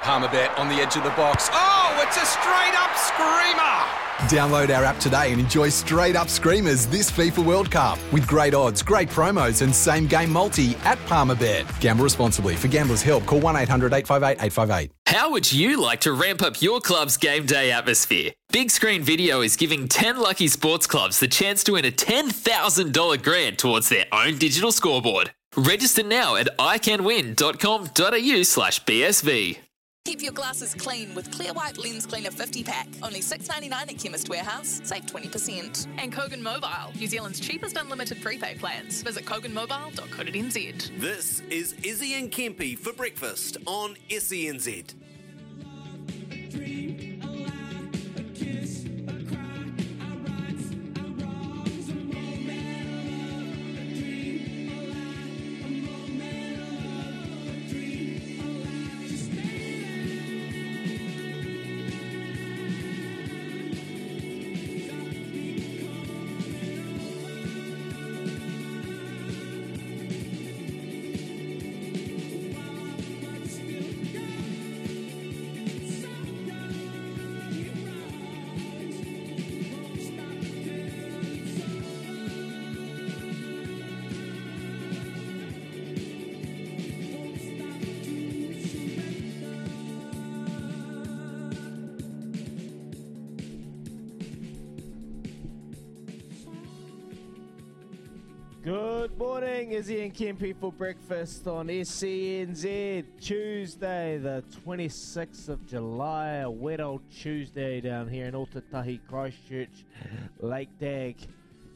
Palmerbet on the edge of the box. Oh, it's a straight up screamer! Download our app today and enjoy straight up screamers this FIFA World Cup with great odds, great promos, and same game multi at Palmerbet. Gamble responsibly. For gamblers' help, call 1 800 858 858. How would you like to ramp up your club's game day atmosphere? Big Screen Video is giving 10 lucky sports clubs the chance to win a $10,000 grant towards their own digital scoreboard. Register now at iCanWin.com.au slash BSV. Keep your glasses clean with Clear White Lens Cleaner 50 pack. Only $6.99 at Chemist Warehouse. Save 20%. And Kogan Mobile, New Zealand's cheapest unlimited prepaid plans. Visit koganmobile.co.nz. This is Izzy and Kempy for breakfast on SENZ. Good morning, Izzy and Kempi for breakfast on SENZ. Tuesday, the 26th of July, a wet old Tuesday down here in Otautahi, Christchurch, Lake Dag.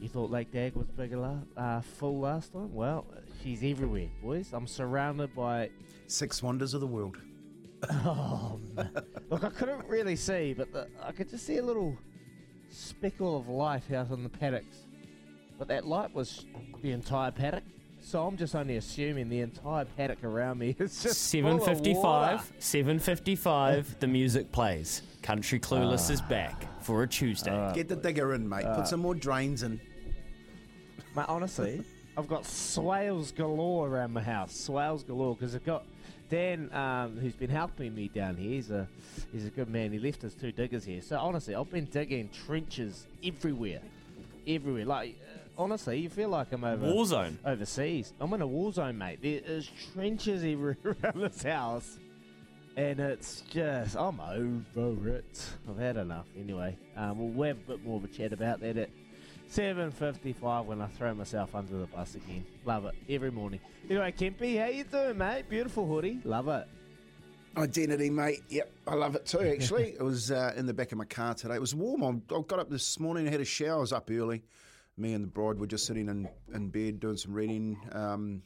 You thought Lake Dag was bigger, la- uh, full last time? Well, she's everywhere, boys. I'm surrounded by. Six wonders of the world. Oh, man. look, I couldn't really see, but the, I could just see a little speckle of light out on the paddocks. But that light was the entire paddock. So I'm just only assuming the entire paddock around me is just full of water. 755 755 the music plays country clueless is back for a tuesday Get the digger in, mate. Put some more drains in. Mate, honestly, I've got swales galore around my house. Swales galore because I've got Dan, um, who's been helping me down here. He's a he's a good man. He left us two diggers here. So honestly, I've been digging trenches everywhere, everywhere. Like uh, honestly, you feel like I'm over war zone overseas. I'm in a war zone, mate. There is trenches everywhere around this house. And it's just, I'm over it. I've had enough. Anyway, um, we'll have a bit more of a chat about that at 7.55 when I throw myself under the bus again. Love it. Every morning. Anyway, Kempy, how you doing, mate? Beautiful hoodie. Love it. Identity, mate. Yep, I love it too, actually. it was uh, in the back of my car today. It was warm. I I got up this morning I had a shower. I was up early. Me and the bride were just sitting in, in bed doing some reading, um,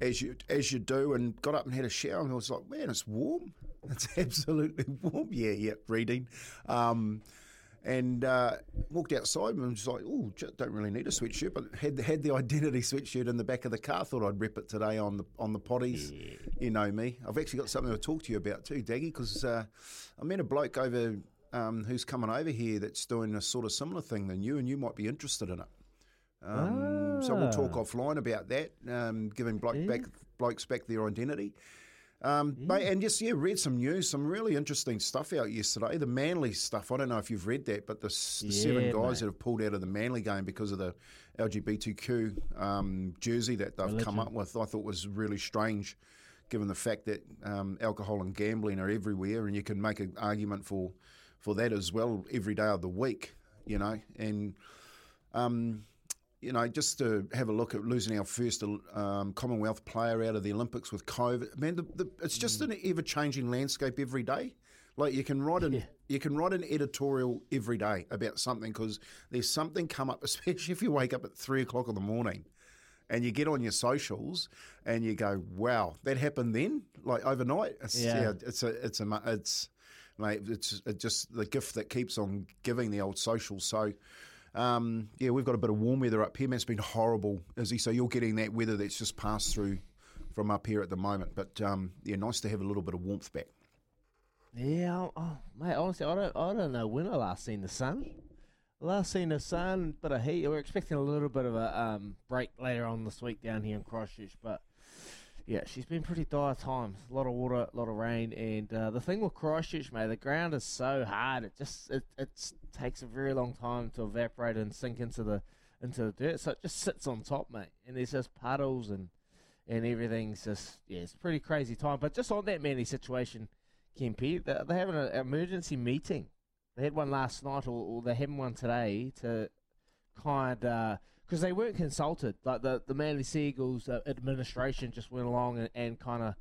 as you as you do, and got up and had a shower. And I was like, man, it's warm. It's absolutely warm. Yeah, yeah, reading. Um, and uh, walked outside and was like, oh, don't really need a sweatshirt, but had had the identity sweatshirt in the back of the car. Thought I'd rep it today on the on the potties. You know me. I've actually got something to talk to you about too, Daggy, because uh, I met a bloke over um, who's coming over here that's doing a sort of similar thing than you, and you might be interested in it. Um, So we'll talk Ah. offline about that, um, giving bloke Yeah. back, blokes back their identity. Um, mate, and just yeah, read some news, some really interesting stuff out yesterday. The Manly stuff. I don't know if you've read that, but the, the seven guys mate. that have pulled out of the Manly game because of the LGBTQ um, jersey that they've come up with, I thought was really strange, given the fact that um, alcohol and gambling are everywhere, and you can make an argument for for that as well every day of the week. You know, and um, you know, just to have a look at losing our first um, Commonwealth player out of the Olympics with COVID, man, the, the, it's just an ever changing landscape every day. Like you can write an yeah. you can write an editorial every day about something because there's something come up, especially if you wake up at three o'clock in the morning, and you get on your socials and you go, "Wow, that happened then, like overnight." It's, yeah. yeah, it's a it's a it's mate, it's, just the gift that keeps on giving the old social. So. Um, yeah, we've got a bit of warm weather up here. Man, it's been horrible, Izzy. So you're getting that weather that's just passed through from up here at the moment. But um, yeah, nice to have a little bit of warmth back. Yeah, oh, mate. Honestly, I don't, I don't know when I last seen the sun. Last seen the sun, but a heat. We're expecting a little bit of a um, break later on this week down here in Christchurch, but yeah, she's been pretty dire times. A lot of water, a lot of rain, and uh, the thing with Christchurch, mate, the ground is so hard. It just it, it takes a very long time to evaporate and sink into the into the dirt. So it just sits on top, mate, and there's just puddles and and everything's just yeah, it's pretty crazy time. But just on that Manly situation, Kempi, they're, they're having an emergency meeting. They had one last night, or, or they're having one today to kind of because they weren't consulted. Like the the Manly Sea Eagles uh, administration just went along and, and kind of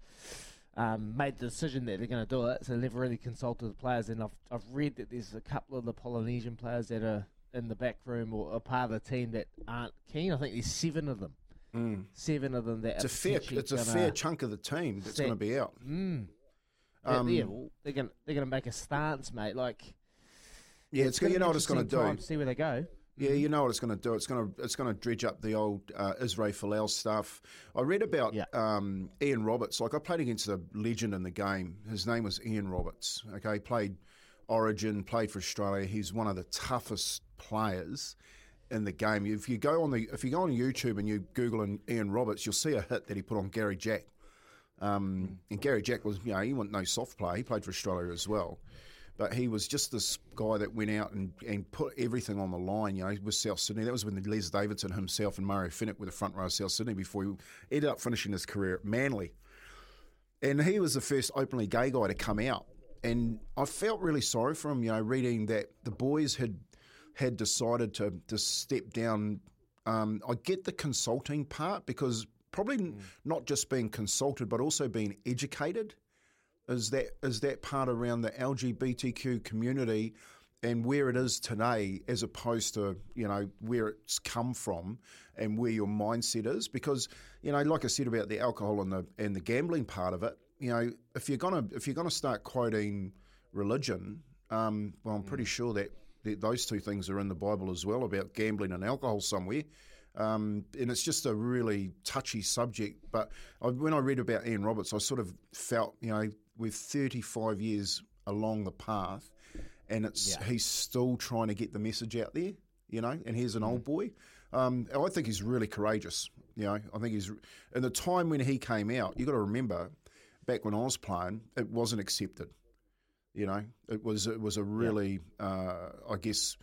um, made the decision that they're going to do it. So they never really consulted the players. And I've I've read that there's a couple of the Polynesian players that are in the back room or a part of the team that aren't keen. I think there's seven of them. Mm. Seven of them that it's a fair it's a fair chunk of the team that's going to be out. Mm. Um, yeah, well, they're going they're going to make a stance, mate. Like, yeah, it's, it's you know what it's going to do. See where they go. Yeah, you know what it's going to do. It's going to it's going to dredge up the old uh, Israel Folau stuff. I read about yeah. um, Ian Roberts. Like I played against a legend in the game. His name was Ian Roberts. Okay, played Origin, played for Australia. He's one of the toughest players in the game. If you go on the if you go on YouTube and you Google Ian Roberts, you'll see a hit that he put on Gary Jack. Um, and Gary Jack was, you know, he wasn't no soft play. He played for Australia as well. But he was just this guy that went out and, and put everything on the line, you know, with South Sydney. That was when Les Davidson himself and Mario Fenech were the front row of South Sydney before he ended up finishing his career at Manly. And he was the first openly gay guy to come out. And I felt really sorry for him, you know, reading that the boys had had decided to, to step down. Um, I get the consulting part because probably mm. not just being consulted, but also being educated is that is that part around the LGBTQ community and where it is today as opposed to you know where it's come from and where your mindset is because you know like I said about the alcohol and the and the gambling part of it you know if you're gonna if you're gonna start quoting religion um, well I'm pretty mm. sure that, that those two things are in the Bible as well about gambling and alcohol somewhere um, and it's just a really touchy subject. But I, when I read about Ian Roberts, I sort of felt, you know, with 35 years along the path, and it's yeah. he's still trying to get the message out there, you know. And he's an mm. old boy. Um, I think he's really courageous. You know, I think he's in the time when he came out. You got to remember, back when I was playing, it wasn't accepted. You know, it was it was a really, yeah. uh, I guess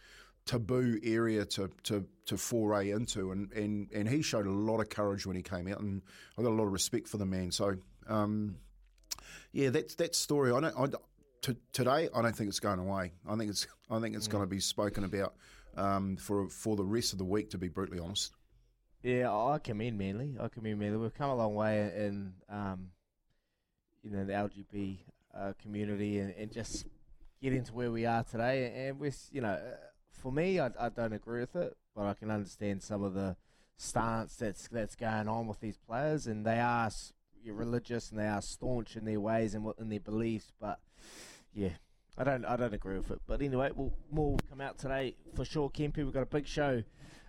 taboo area to, to, to foray into, and, and, and he showed a lot of courage when he came out, and I got a lot of respect for the man. So, um, yeah, that's that story. I don't. I, to, today, I don't think it's going away. I think it's I think it's mm. going to be spoken about um, for for the rest of the week. To be brutally honest. Yeah, I commend Manly. I commend Manly. We've come a long way in um, you know the LGB uh, community and, and just getting to where we are today. And we're you know for me, I, I don't agree with it, but I can understand some of the stance that's that's going on with these players, and they are religious and they are staunch in their ways and what in their beliefs. But yeah, I don't I don't agree with it. But anyway, we'll, more will come out today for sure. Kempi, we've got a big show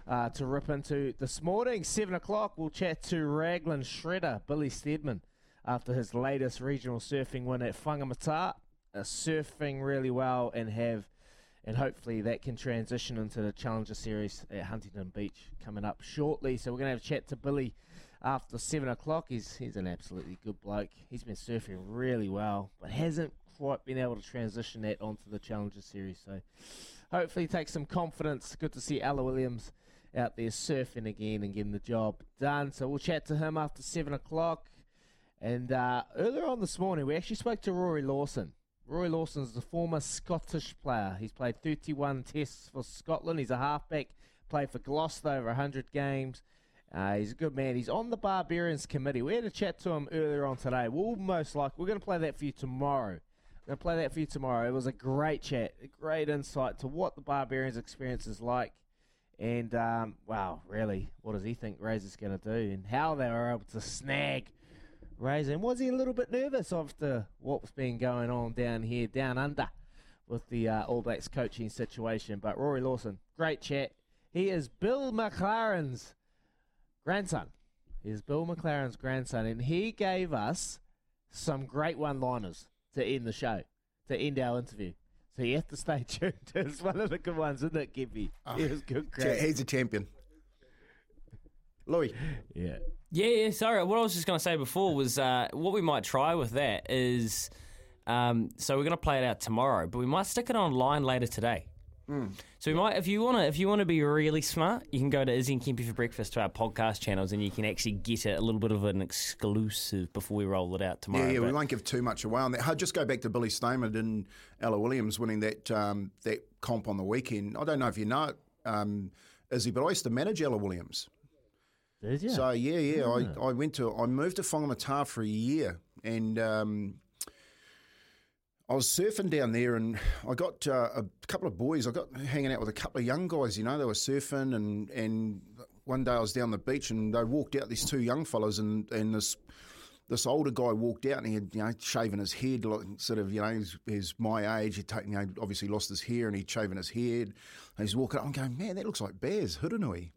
uh, to rip into this morning. Seven o'clock, we'll chat to Raglan Shredder Billy Stairmand after his latest regional surfing win at Whangamata. Uh, surfing really well and have and hopefully that can transition into the Challenger Series at Huntington Beach coming up shortly. So we're going to have a chat to Billy after seven o'clock. He's he's an absolutely good bloke. He's been surfing really well, but hasn't quite been able to transition that onto the Challenger Series. So hopefully take some confidence. Good to see Ella Williams out there surfing again and getting the job done. So we'll chat to him after seven o'clock. And uh, earlier on this morning, we actually spoke to Rory Lawson. Rory Lawson is a former Scottish player. He's played 31 tests for Scotland. He's a halfback, played for Gloucester over 100 games. Uh, he's a good man. He's on the Barbarians committee. We had a chat to him earlier on today. We'll most like we're going to play that for you tomorrow. We're going to play that for you tomorrow. It was a great chat, a great insight to what the Barbarians experience is like. And, um, wow, really, what does he think Razor's going to do and how they were able to snag Razor? And was he a little bit nervous after what's been going on down here, down under, with the uh, All Blacks coaching situation? But Rory Lawson, great chat. He is Bill McLaren's grandson. He is Bill McLaren's grandson, and he gave us some great one-liners to end the show, to end our interview. So you have to stay tuned. It's one of the good ones, isn't it, Gippy? Oh, He was good. cha- Great. He's a champion. Louis. Yeah. Yeah, yeah. Sorry, what I was just going to say before was uh, what we might try with that is um, so we're going to play it out tomorrow, but we might stick it online later today. So we might, if you want to, if you want to be really smart, you can go to Izzy and Kempy for breakfast to our podcast channels, and you can actually get a, a little bit of an exclusive before we roll it out tomorrow. Yeah, yeah, we won't give too much away on that. I'll just go back to Billy Stairmand and Ella Williams winning that um, that comp on the weekend. I don't know if you know it, um, Izzy, but I used to manage Ella Williams. Did you? So yeah, yeah, I, I went to I moved to Whangamata for a year, and um, I was surfing down there, and I got uh, a couple of boys. I got hanging out with a couple of young guys. You know, they were surfing, and and one day I was down the beach, and they walked out these two young fellas, and and this. This older guy walked out and he had, you know, shaven his head, like, sort of, you know, he's, he's my age. He'd taken, you know, obviously lost his hair and he'd shaven his head. And he's walking up. I'm going, man, that looks like Baz Hurunui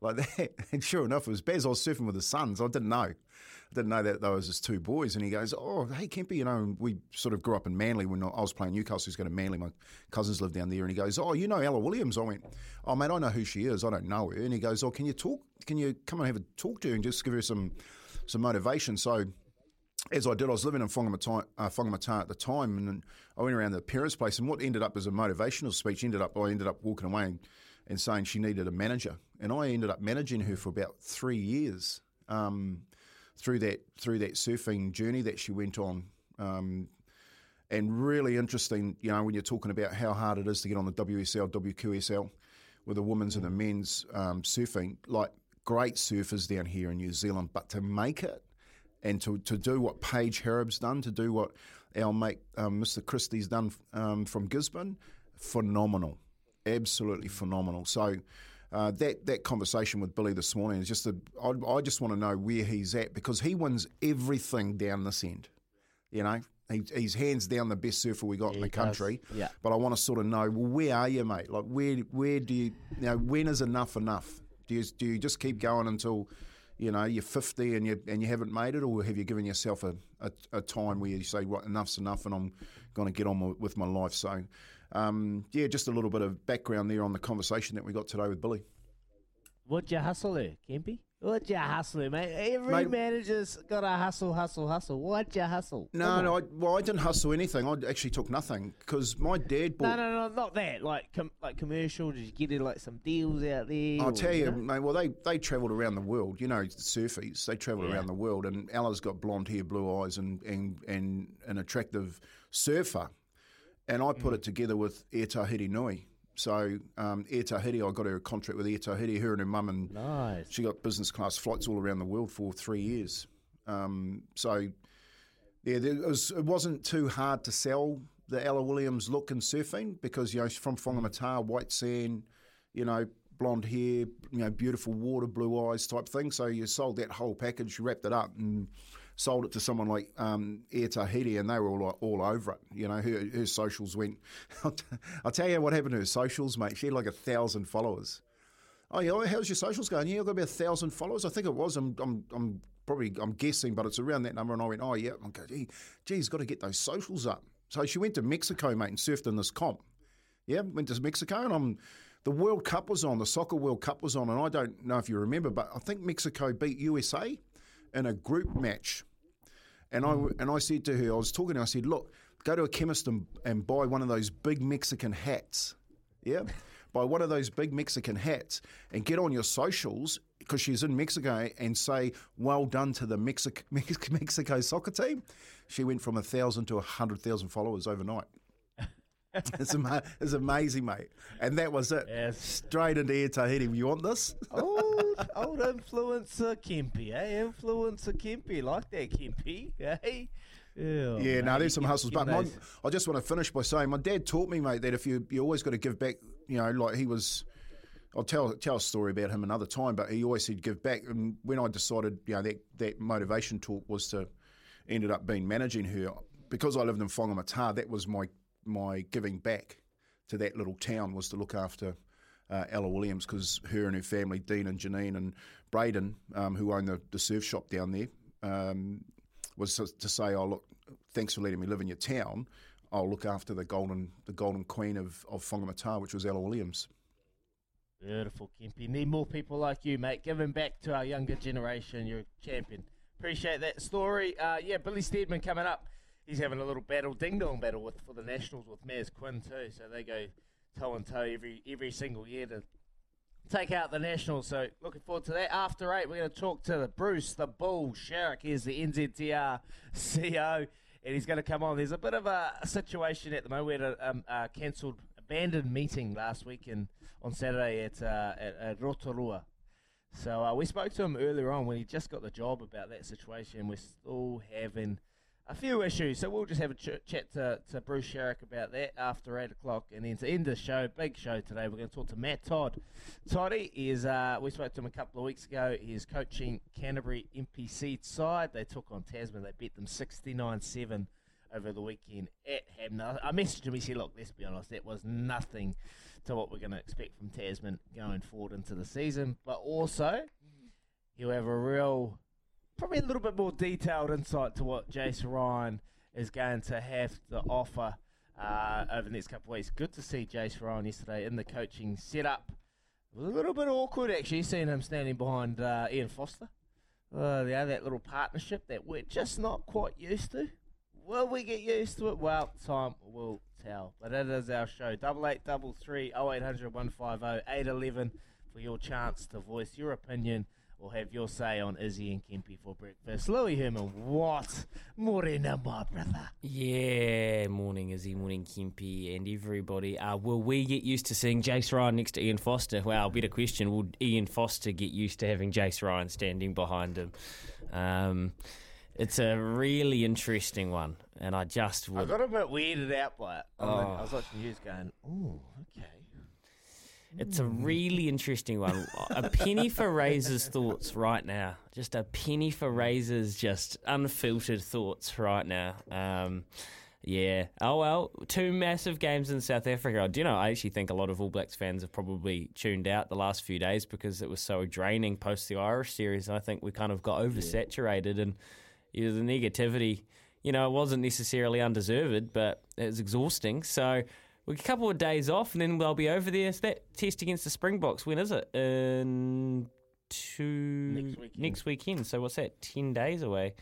like that. And sure enough, it was Baz. I was surfing with his sons. I didn't know. Didn't know that those his two boys. And he goes, "Oh, hey Kempy, you know, we sort of grew up in Manly when I was playing Newcastle. He's going to Manly. My cousins live down there." And he goes, "Oh, you know Ella Williams?" I went, "Oh, mate, I know who she is. I don't know her." And he goes, "Oh, can you talk? Can you come and have a talk to her and just give her some some motivation?" So as I did, I was living in Whangamata, uh, at the time, and I went around the parents' place, and what ended up as a motivational speech ended up, I ended up walking away and, and saying she needed a manager, and I ended up managing her for about three years um, through that through that surfing journey that she went on. Um, and really interesting, you know, when you're talking about how hard it is to get on the WSL, WQSL with the women's and the men's um, surfing, like great surfers down here in New Zealand, but to make it and to, to do what Paige Hareb's done, to do what our mate um, Mr. Christie's done um, from Gisborne, phenomenal, absolutely phenomenal. So uh, that that conversation with Billy this morning is just a, I, I just want to know where he's at because he wins everything down this end. You know, he, he's hands down the best surfer we got in the country. Yeah. But I want to sort of know, well, where are you, mate? Like, where where do you, you know, when is enough enough? Do you do you just keep going until you know you're 50 and you and you haven't made it, or have you given yourself a, a, a time where you say, right, enough's enough, and I'm going to get on with my life? So, um, yeah, just a little bit of background there on the conversation that we got today with Billy. What'd you hustle there, Kempy? What'd you hustle there, mate? Every Mate- manager's got to hustle, hustle, hustle. What'd you hustle? No, no. I, well, I didn't hustle anything. I actually took nothing because my dad bought. No, no, no, not that. Like, com- like commercial. Did you get it like some deals out there? I'll or, tell you, know? mate. Well, they they travelled around the world. You know, the surfies. They travelled Yeah. around the world, and Ella's got blonde hair, blue eyes, and and and an attractive surfer. And I Mm. put it together with Air Tahiti Nui. So um, Air Tahiti, I got her a contract with Air Tahiti. Her and her mum and Nice. she got business class flights all around the world for three years. Um, so yeah, there was, it wasn't too hard to sell the Ella Williams look in surfing because you know she's from Whangamata, white sand, you know, blonde hair, you know, beautiful water, blue eyes type thing. So you sold that whole package, you wrapped it up and sold it to someone like um, Air Tahiti, and they were all all over it. You know, her, her socials went. I'll, tell you what happened to her socials, mate. She had like a thousand followers. Oh yeah, how's your socials going? Yeah, I've got about a thousand followers. I think it was. I'm, I'm, I'm probably, I'm guessing, but it's around that number. And I went, oh yeah. I'm going, gee, geez, got to get those socials up. So she went to Mexico, mate, and surfed in this comp. Yeah, went to Mexico, and I'm. The World Cup was on. The Soccer World Cup was on, and I don't know if you remember, but I think Mexico beat USA in a group match. And I and I said to her, I was talking to her, I said, look, go to a chemist and, and buy one of those big Mexican hats. Yeah. buy one of those big Mexican hats and get on your socials because she's in Mexico and say well done to the Mexico, Mexico soccer team. She went from a thousand to a hundred thousand followers overnight. it's, ama- it's amazing, mate. And that was it. Yes. Straight into Air Tahiti. You want this? old, old influencer Kempy, eh? Influencer Kempy, like that Kempy, eh? Yeah, Yeah, no, mate, there's some hustles. But my, I just want to finish by saying my dad taught me, mate, that if you you always got to give back. You know, like he was. I'll tell tell a story about him another time, but he always said give back. And when I decided, you know, that that motivation talk was to ended up being managing her because I lived in Whangamata. That was my my giving back to that little town was to look after uh, Ella Williams because her and her family, Dean and Janine and Braden, um, who own the, the surf shop down there, um, was to, to say, "Oh look, thanks for letting me live in your town. I'll look after the golden the golden queen of of Whangamata, which was Ella Williams." Beautiful, Kempy. Need more people like you, mate. Giving back to our younger generation. You're a champion. Appreciate that story. Uh, yeah, Billy Stairmand coming up. He's having a little battle, ding dong battle with for the Nationals with Maz Quinn too. So they go toe and toe every every single year to take out the Nationals. So looking forward to that. After eight, we're going to talk to the Bruce, the Bull, Sharrock. Here's the NZTR CEO, and he's going to come on. There's a bit of a, situation at the moment. We had a um, uh, cancelled, abandoned meeting last week and on Saturday at, uh, at, at Rotorua. So uh, we spoke to him earlier on when he just got the job about that situation. We're still having a few issues, so we'll just have a ch- chat to, to Bruce Sharrock about that after eight o'clock, and then to end the show, big show today, we're going to talk to Matt Todd. Toddy is uh, we spoke to him a couple of weeks ago. He's coaching Canterbury NPC side. They took on Tasman. They beat them sixty nine seven over the weekend at Hanmer. I messaged him. He said, "Look, let's be honest, that was nothing to what we're going to expect from Tasman going forward into the season, but also." He'll have a real probably a little bit more detailed insight to what Jace Ryan is going to have to offer uh, over the next couple of weeks. Good to see Jace Ryan yesterday in the coaching setup. A little bit awkward actually seeing him standing behind uh, Ian Foster. Uh, yeah, that little partnership that we're just not quite used to. Will we get used to it? Well, time will tell. But it is our show. Double eight double three oh eight hundred one five oh eight eleven for your chance to voice your opinion or have your say on Izzy and Kempy for breakfast. Louis Herman, what? Morena, my brother. Yeah, morning Izzy, morning Kempy, and everybody. Uh, will we get used to seeing Jace Ryan next to Ian Foster? Well, better question. Will Ian Foster get used to having Jace Ryan standing behind him? Um, it's a really interesting one, and I just I got a bit weirded out by it. Oh. I was watching news going, oh, okay. It's a really interesting one. A penny for Razor's thoughts right now. Just a penny for Razor's just unfiltered thoughts right now. Um, yeah. Oh well, two massive games in South Africa. Do you know? I actually think a lot of All Blacks fans have probably tuned out the last few days because it was so draining post the Irish series. And I think we kind of got oversaturated and you know, the negativity. You know, it wasn't necessarily undeserved, but it was exhausting. So a couple of days off, and then they'll be over there. So that test against the Springboks. When is it? In two Next weekend. next weekend. So what's that? Ten days away.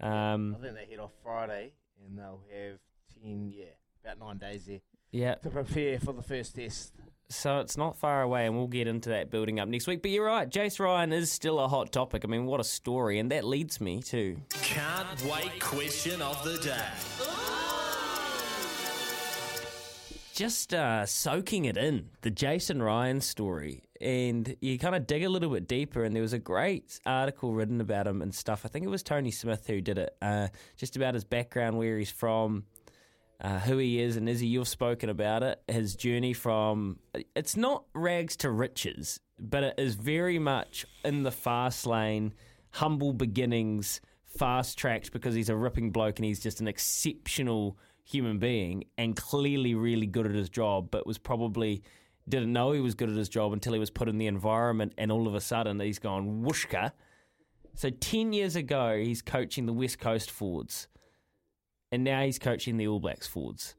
Um, I think they head off Friday and they'll have 10, yeah, about nine days there yeah. to prepare for the first test. So it's not far away, and we'll get into that building up next week. But you're right, Jace Ryan is still a hot topic. I mean, what a story, and that leads me to Can't wait question of the day. Just uh, soaking it in the Jason Ryan story, and you kind of dig a little bit deeper. And there was a great article written about him and stuff. I think it was Tony Smith who did it, uh, just about his background, where he's from, uh, who he is, and Izzy, you've spoken about it. His journey from it's not rags to riches, but it is very much in the fast lane, humble beginnings, fast tracked because he's a ripping bloke and he's just an exceptional human being and clearly really good at his job, but was probably didn't know he was good at his job until he was put in the environment and all of a sudden he's gone whooshka. So 10 years ago, he's coaching the West Coast Forwards and now he's coaching the All Blacks Forwards.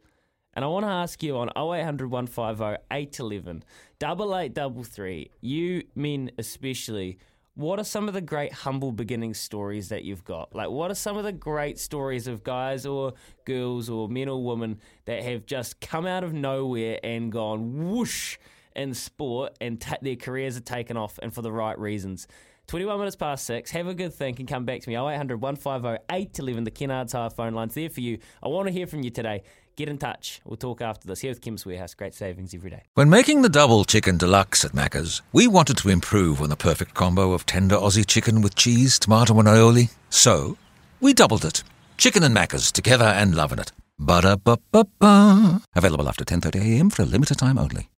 And I want to ask you on 0800 150 811, double eight double three, you men especially, what are some of the great humble beginning stories that you've got? Like, what are some of the great stories of guys or girls or men or women that have just come out of nowhere and gone whoosh in sport and their careers are taken off and for the right reasons? 21 minutes past six. Have a good think and come back to me. 0800 150 811. The Kennards Hire phone line's there for you. I want to hear from you today. Get in touch. We'll talk after this. Here with Chemist Warehouse. Great savings every day. When making the double chicken deluxe at Macca's, we wanted to improve on the perfect combo of tender Aussie chicken with cheese, tomato, and aioli. So, we doubled it. Chicken and Macca's together and loving it. Ba-da-ba-ba-ba. Available after 10.30am for a limited time only.